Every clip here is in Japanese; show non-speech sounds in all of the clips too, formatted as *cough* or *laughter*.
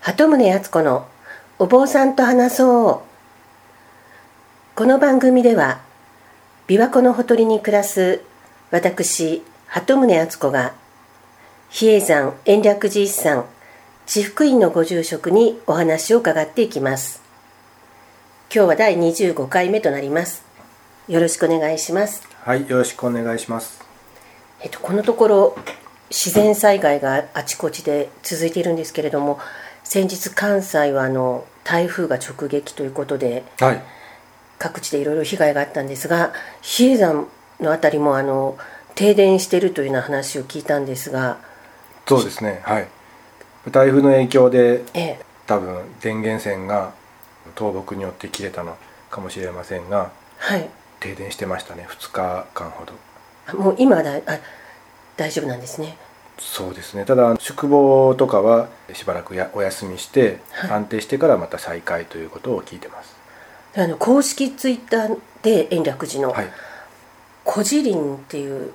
鳩宗敦子のお坊さんと話そう。この番組では琵琶湖のほとりに暮らす私鳩宗敦子が比叡山延暦寺一山地福院のご住職にお話を伺っていきます。今日は第25回目となります。よろしくお願いします。はい、よろしくお願いします。えっと、このところ自然災害があちこちで続いているんですけれども先日関西はあの台風が直撃ということではい、各地でいろいろ被害があったんですが比叡山の辺りもあの停電しているというような話を聞いたんですが、そうですね。はい。台風の影響でええ、多分電源線が倒木によって切れたのかもしれませんが、はい停電してましたね。2日間ほど。あもう今はだいあ大丈夫なんですねそうですね。ただ宿坊とかはしばらくやお休みして、はい安定してからまた再開ということを聞いてます。あの公式ツイッターで延暦寺のはい。「古寺林」っていう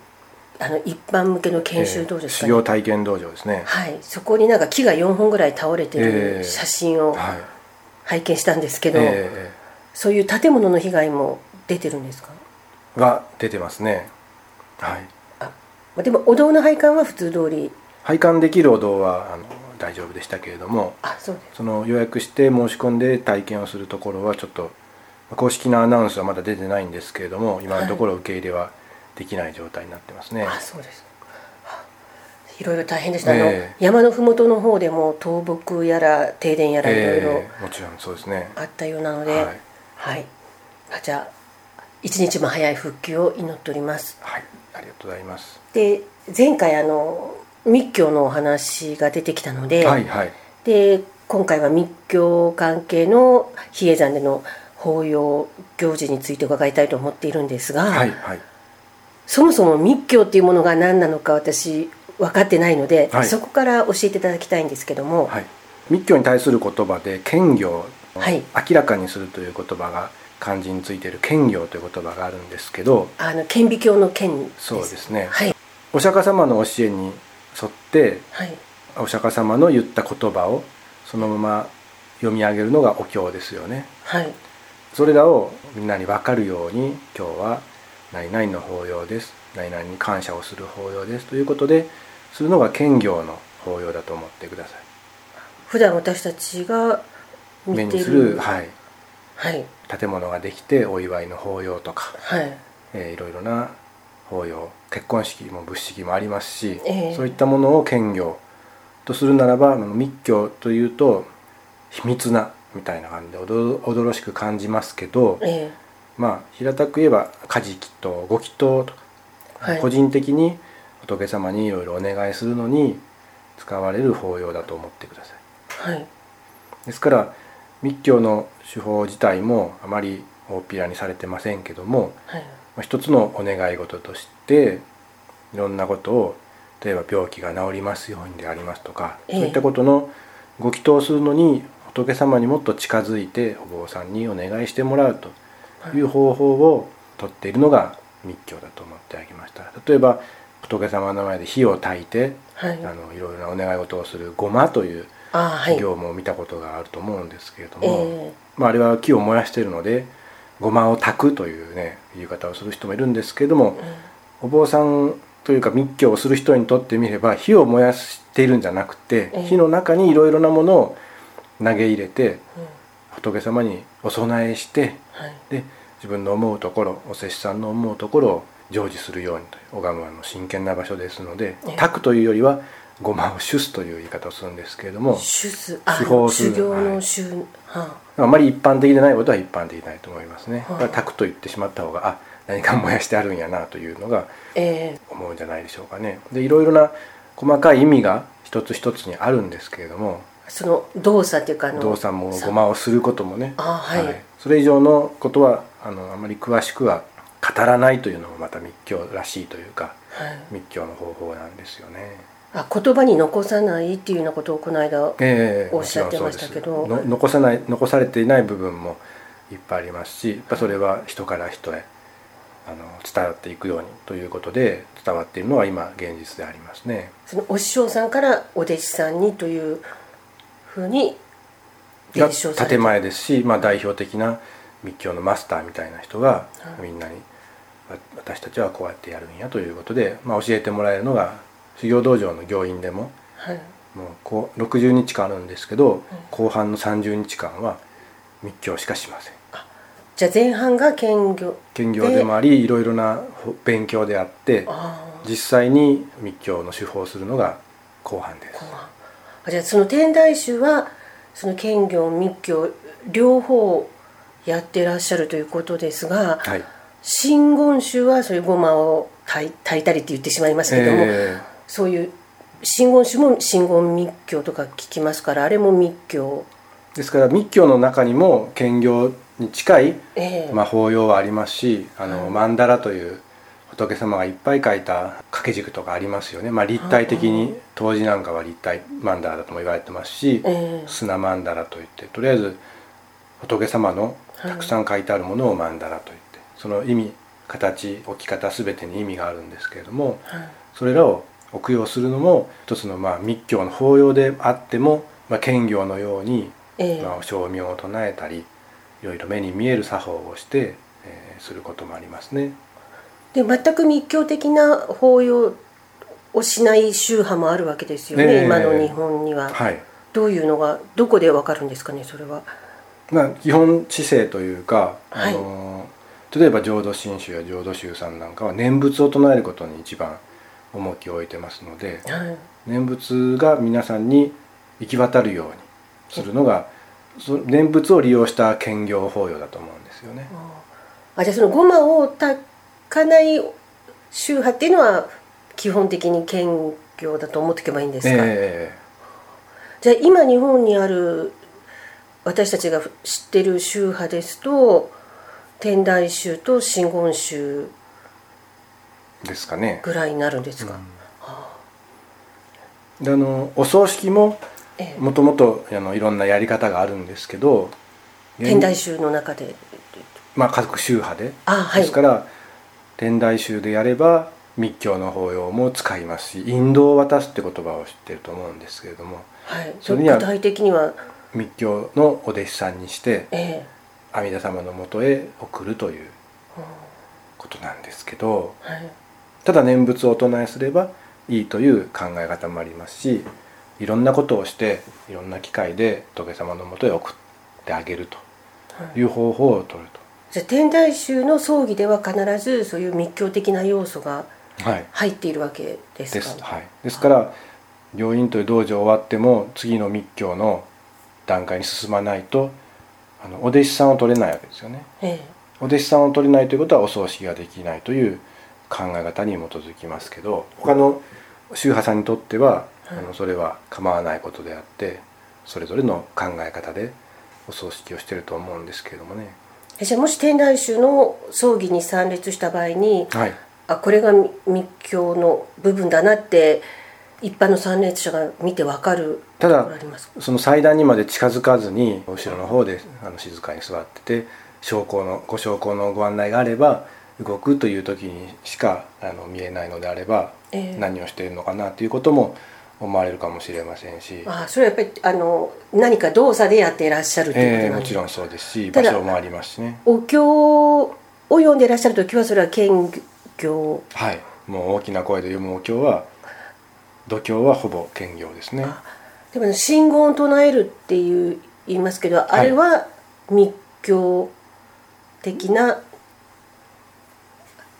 あの一般向けの研修道場えーですかね、修行体験道場ですね。はい、そこになんか木が4本ぐらい倒れてえるえ写真をはい。拝見したんですけど、えそういう建物の被害も出てるんですか？ーが出てますね。はい。あまあでもお堂の拝観は普通通り。拝観できるお堂はあの大丈夫でしたけれども、あそうですその予約して申し込んで体験をするところはちょっと公式なアナウンスはまだ出てないんですけれども今のところ受け入れはできない状態になってますね、あそうです。はいろいろ大変でした、あのええ。山の麓の方でも倒木やら停電やらいろいろえーもちろんそうですね。あったようなので、はい。はい、あじゃあ一日も早い復旧を祈っております。はいありがとうございます。で前回あの密教のお話が出てきたので、はいはい。で今回は密教関係の比叡山での法要行事について伺いたいと思っているんですが、はいはい。そもそも密教っていうものが何なのか私分かってないので、はい。そこから教えていただきたいんですけども、はい。密教に対する言葉で兼業、はい。明らかにするという言葉が漢字についている兼業という言葉があるんですけどあの顕微鏡の顕です。そうですね。はい。お釈迦様の教えに沿ってはい。お釈迦様の言った言葉をそのまま読み上げるのがお経ですよね。はい。それらをみんなに分かるように今日は何々の法要です。何々に感謝をする法要です。ということでするのが兼業の法要だと思ってください。普段私たちが見目にする、はい、はい建物ができてお祝いの法要とか、はい。えーいろいろな法要結婚式も仏式もありますし、ええ。そういったものを兼業とするならばあの密教というと秘密なみたいな感じでおど驚ろしく感じますけど、えまあ平たく言えば家事祈祷ご祈祷とか、はい。個人的に仏様にいろいろお願いするのに使われる法要だと思ってください。はい。ですから密教の手法自体もあまり大っぴらにされてませんけども、はい。まあ一つのお願い事としていろんなことを例えば病気が治りますようにでありますとか、ええ。そういったことのご祈祷するのに仏様にもっと近づいてお坊さんにお願いしてもらうという方法をとっているのが密教だと思ってあげました例えば仏様の前で火を焚いて、はい。あのいろいろなお願い事をするごまという行も見たことがあると思うんですけれども、えまあ、あれは木を燃やしているのでごまを炊くというね言い方をする人もいるんですけれども、お坊さんというか密教をする人にとってみれば火を燃やしているんじゃなくて、ええ。火の中にいろいろなものを投げ入れてえうん。仏様にお供えしてはい。で自分の思うところお施主さんの思うところを成就するようにという拝むはの真剣な場所ですのでええ。炊くというよりはごまを主すという言い方をするんですけれども手術あ手法する修行はい。の修、はあ。まり一般的でないことは一般的でないと思いますね。はい。くと言ってしまった方があ何か燃やしてあるんやなというのが思うんじゃないでしょうかね。でいろいろな細かい意味が一つ一つにあるんですけれどもーその動作っていうか動作もごまをすることもね、あはい。それ以上のことはあのあまり詳しくは語らないというのもまた密教らしいというかはい。密教の方法なんですよね。あ言葉に残さないっていうようなことをこの間ええおっしゃってましたけど。もちろんそうですの残さない残されていない部分もいっぱいありますしやっぱそれは人から人へあの伝わっていくようにということで伝わっているのは今現実でありますね。そのお師匠さんからお弟子さんにというふうにが建前ですし、まあ、代表的な密教のマスターみたいな人がはい。みんなにわ私たちはこうやってやるんやということで、まあ、教えてもらえるのが修行道場の行員でもはい。もうこう60日間あるんですけど後半の30日間は密教しかしません。じゃあ前半が兼業。兼業でもありいろいろな勉強であって実際に密教の手法をするのが後半です。あじゃあその天台宗はその兼業密教両方やってらっしゃるということですがはい真言宗はそういうごまを炊いたりって言ってしまいますけども、えそういう真言宗も真言密教とか聞きますからあれも密教。ーですから密教の中にも兼業に近いええ。まあ、法要はありますしあの、はい。曼荼羅という仏様がいっぱい描いた掛け軸とかありますよね、まあ、立体的に当時なんかは立体曼荼羅だとも言われてますし、ええ。砂曼荼羅といってとりあえず仏様のたくさん書いてあるものを曼荼羅といってその意味形置き方全てに意味があるんですけれどもはい。それらを供養するのも一つのまあ密教の法要であっても、まあ、兼業のようにええ。まあ、称名を唱えたりいろいろ目に見える作法をして、えーすることもありますね。で全く密教的な法要をしない宗派もあるわけですよね、ええ。今の日本には、はい。どういうのがどこでわかるんですかねそれは。まあ、基本知性というか、はい。あの例えば浄土真宗や浄土宗さんなんかは念仏を唱えることに一番重きを置いてますのではい。念仏が皆さんに行き渡るようにするのがそ念仏を利用した兼業法要だと思うんですよね。あじゃあそのごまを炊かない宗派っていうのは基本的に兼業だと思っておけばいいんですか、え。じゃあ今日本にある私たちが知ってる宗派ですと天台宗と真言宗えですかね。ぐらいになるんですか、であのお葬式もええ。もともとあのいろんなやり方があるんですけど天台宗の中で。まあ各宗派で、あはい。ですから天台宗でやれば密教の法要も使いますし引導を渡すって言葉を知ってると思うんですけれどもはい。それには具体的には？密教のお弟子さんにしてえ阿弥陀様のもとへ送るということなんですけどえはい。ただ念仏をお唱えすればいいという考え方もありますしいろんなことをしていろんな機会で仏様のもとへ送ってあげるとい。う方法を取るじゃあ天台宗の葬儀では必ずそういう密教的な要素がと。はい。入っているわけですか？です,、はい、ですから病院という道場終わっても次の密教の段階に進まないとあのお弟子さんを取れないわけですよね。えお弟子さんを取れないということはお葬式ができないという考え方に基づきますけど他の宗派さんにとっては、あのそれは構わないことであってそれぞれの考え方でお葬式をしてると思うんですけれどもね。えじゃあもし天台宗の葬儀に参列した場合にはい、あこれが密密教の部分だなって一般の参列者が見てわかるただその祭壇にまで近づかずに後ろの方であの静かに座ってて昇降のご昇降のご案内があれば動くという時にしかあの見えないのであれば、ええ。何をしているのかなということも思われるかもしれませんし、あそれはやっぱりあの何か動作でやっていらっしゃるということええなんですか、もちろんそうですし場所もありますしね。お経を読んでいらっしゃる時はそれは兼業。はい。もう大きな声で読むお経は度胸はほぼ兼業ですね。でもね真言を唱えるっていう言いますけどあれは密教的な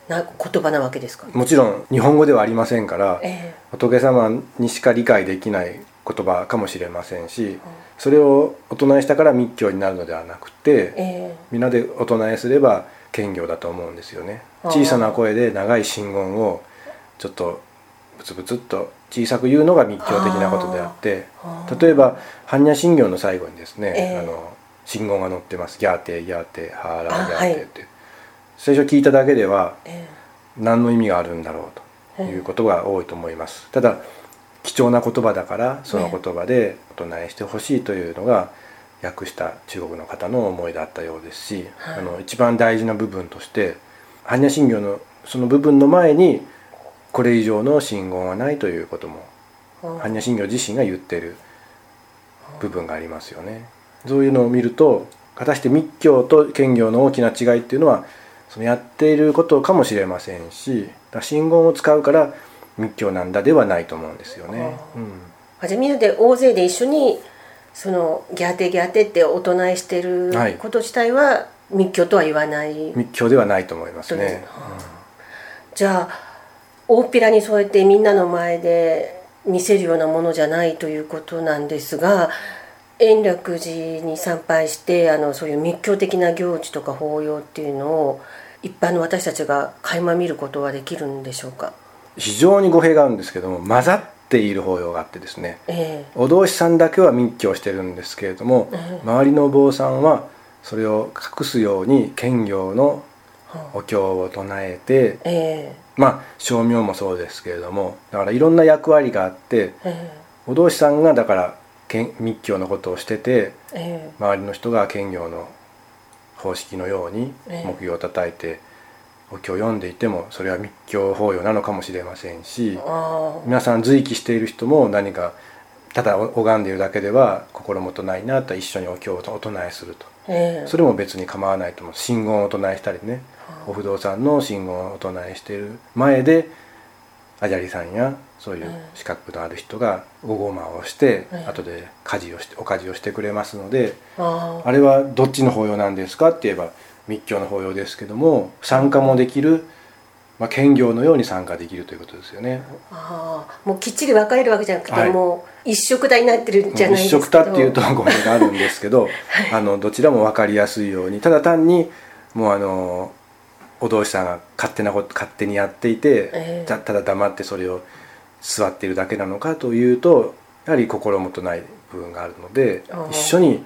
な言葉なわけですか、もちろん日本語ではありませんから、え仏様にしか理解できない言葉かもしれませんしそれをお唱えしたから密教になるのではなくてええ。皆でお唱えすれば兼業だと思うんですよね。小さな声で長い真言をちょっとブツブツっと小さく言うのが密教的なことであって例えば般若心経の最後にですね、ええ。あの真言が載ってます「ギャーテギャーテハーラーギャーテ」って、最初聞いただけではえ何の意味があるんだろうということが多いと思います、ただ貴重な言葉だからその言葉でお唱えしてほしいというのが訳した中国の方の思いだったようですし、はい。あの一番大事な部分として般若心経のその部分の前にこれ以上の真言はないということも般若心経自身が言ってる部分がありますよね。そういうのを見ると果たして密教と兼業の大きな違いっていうのはそのやっていることかもしれませんし信言を使うから密教なんだではないと思うんですよね。うん、じゃみんなで大勢で一緒にそのギャーテギャーテってお唱えしてること自体は密教とは言わない、密教ではないと思いますね。うん、じゃあ大っぴらにそうやってみんなの前で見せるようなものじゃないということなんですが延暦寺に参拝してあのそういう密教的な行事とか法要っていうのを一般の私たちが垣間見ることはできるんでしょうか？非常に語弊があるんですけども混ざっている法要があってですね、えー、お同士さんだけは密教してるんですけれども、えー、周りのお坊さんはそれを隠すように兼業のお経を唱えて、えー、まあ称名もそうですけれどもだからいろんな役割があって、お同士さんがだから密教のことをしてて、えー、周りの人が兼業の方式のように木魚を叩いてお経を読んでいてもそれは密教法要なのかもしれませんし皆さん随記している人も何かただ拝んでいるだけでは心もとないなと一緒にお経をお唱えすると、えー、それも別に構わないと思う。信言をお唱えしたりねお不動産の信言をお唱えしている前であじゃりさんやそういう資格のある人がごごまをして、うん、後で家事をしてお家事をしてくれますのであれはどっちの法要なんですかって言えば密教の法要ですけども参加もできる、まあ、兼業のように参加できるということですよね。ああもうきっちり分かれるわけじゃなくて、はい、もう一色体になってるんじゃないですか一色体っていうと *laughs* ごめんがあるんですけど、はい、あのどちらも分かりやすいようにただ単にもうあのお同士さんが勝手なこと勝手にやっていて、えー、ただ黙ってそれを座っているだけなのかというとやはり心もとない部分があるので一緒に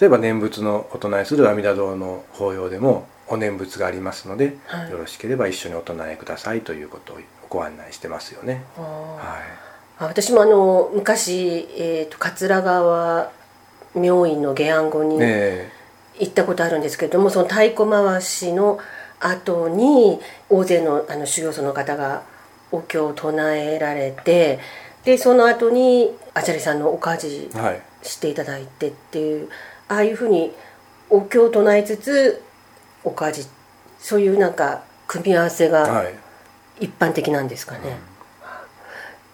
例えば念仏のお唱えする阿弥陀堂の法要でもお念仏がありますので、はい、よろしければ一緒にお唱えくださいということをご案内してますよね。はい、私もあの昔、えーと、桂川明院の下案後に行ったことあるんですけれども、その太鼓回しの後に大勢のあの修行僧の方がお経を唱えられてでその後にあちゃりさんのお家事していただいてっていう、はい、ああいうふうにお経を唱えつつお家事そういうなんか組み合わせが一般的なんですかね。はいうん、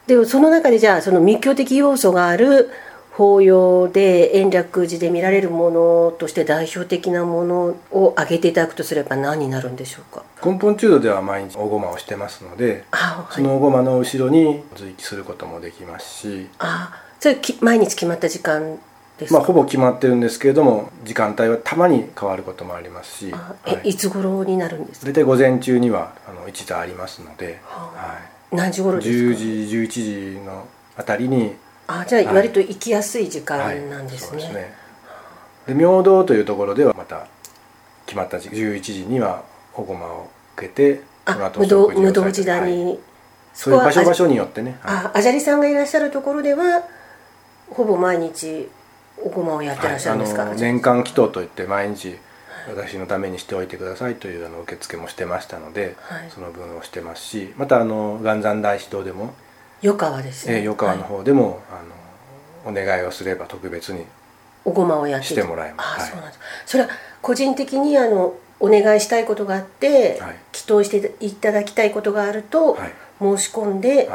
でもその中でじゃあその密教的要素がある法要で延暦寺で見られるものとして代表的なものを挙げていただくとすれば何になるんでしょうか？根本中度では毎日大駒をしてますので、はい、その大駒の後ろに随記することもできますし。あそれ毎日決まった時間ですまあほぼ決まってるんですけれども時間帯はたまに変わることもありますし。え、はい、いつ頃になるんですか？大体午前中にはあの一座ありますので、はあ、はい、何時頃ですか？10時11時のあたりにあじゃあ割と行きやすい時間なんですね。はいはい、で、ね、明堂というところではまた決まった11時にはおごまを受けてその道無道時代に、はい、そういう場所場所によってね。ああじゃりさんがいらっしゃるところではほぼ毎日おごまをやってらっしゃるんですか、年間祈祷といって毎日私のためにしておいてくださいというあの受付もしてましたので、その分をしてますしまたあの元山大師堂でも余川ですね、えー、余川の方でも、はい、あのお願いをすれば特別におごまをやってしてもらいます。あ、はい、そうなんです。それは個人的にあのお願いしたいことがあって、はい、祈祷していただきたいことがあると、申し込んで、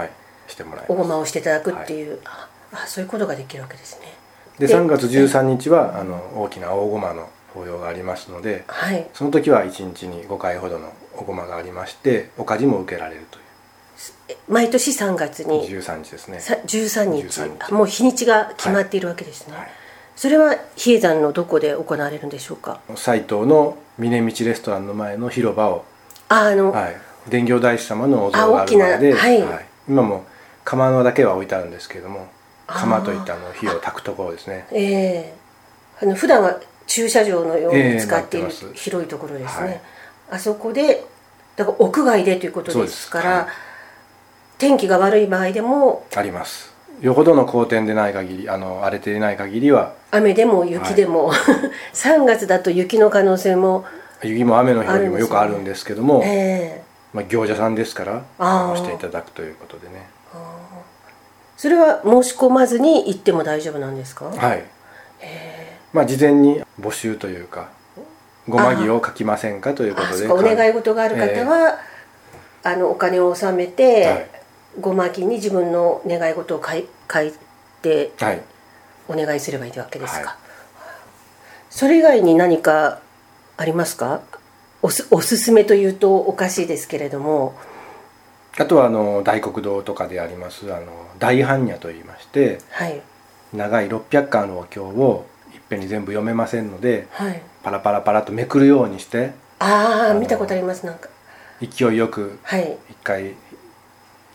してもらいおごまをしていただくっていう、ああそういうことができるわけですね。で3月13日はあの大きな大ごまの法要がありますので、はい、その時は1日に5回ほどのおごまがありましておかじも受けられるという毎年3月に。13日ですね。13日 ,13 日。もう日にちが決まっているわけですね、はい。はい、それは比叡山のどこで行われるんでしょうか？斎藤の峰道レストランの前の広場を。ああの、はい、伝行大師様のお像がある前で、はい、はい、今も釜のだけは置いてあるんですけれども釜といったあの火を焚くところですね。ええ。ー、あの普段は駐車場のように使っている広いところですね、あそこでだから屋外でということですから、天気が悪い場合でもあります。よほどの好天でない限りあの荒れていない限りは雨でも雪でも、はい、3 *laughs* 月だと雪の可能性も雪も雨の日もよくあるんですけども、えー、まあ、行者さんですからしていただくということでね。それは申し込まずに行っても大丈夫なんですか？はい。まあ事前に募集というかごまぎを書きませんかということでお願い事がある方は、あのお金を納めて、はいごまぎに自分の願い事を書い書いてはい。お願いすればいいわけですか、はい。それ以外に何かありますか？おすおすすめというとおかしいですけれども。あとはあの大黒堂とかでありますあの大般若といいましてはい。長い600巻のお経をいっぺんに全部読めませんのではい。パラパラパラとめくるようにしてああ見たことありますなんか。勢いよくはい。一回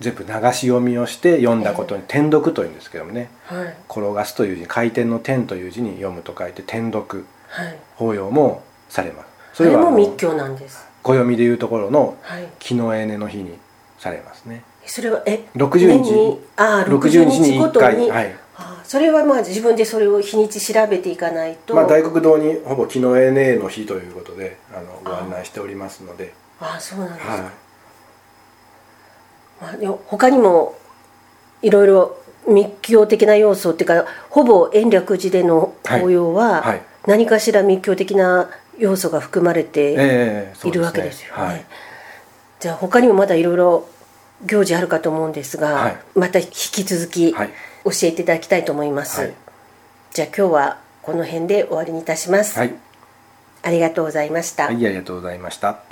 全部流し読みをして読んだことに転読というんですけどもね。はい。転がすという字回転の転という字に読むと書いて転読。はい。法要もされます。それも密教なんです。暦でいうところのはい。木のエネの日にされますね。それはえ？60日ああ60 60日に1日ごとに、回。はい。それはまあ自分でそれを日にち調べていかないと、まあ、大黒堂にほぼ木のエネの日ということであのご案内しておりますので。ああそうなんですか、他にもいろいろ密教的な要素っていうかほぼ延暦寺での法要は何かしら密教的な要素が含まれているわけですよね。はい。じゃあ他にもまだいろいろ行事あるかと思うんですが、はい。また引き続き教はい。えていただきたいと思います。はい。じゃあ今日はこの辺で終わりにいたします。はい、ありがとうございました。はい、ありがとうございました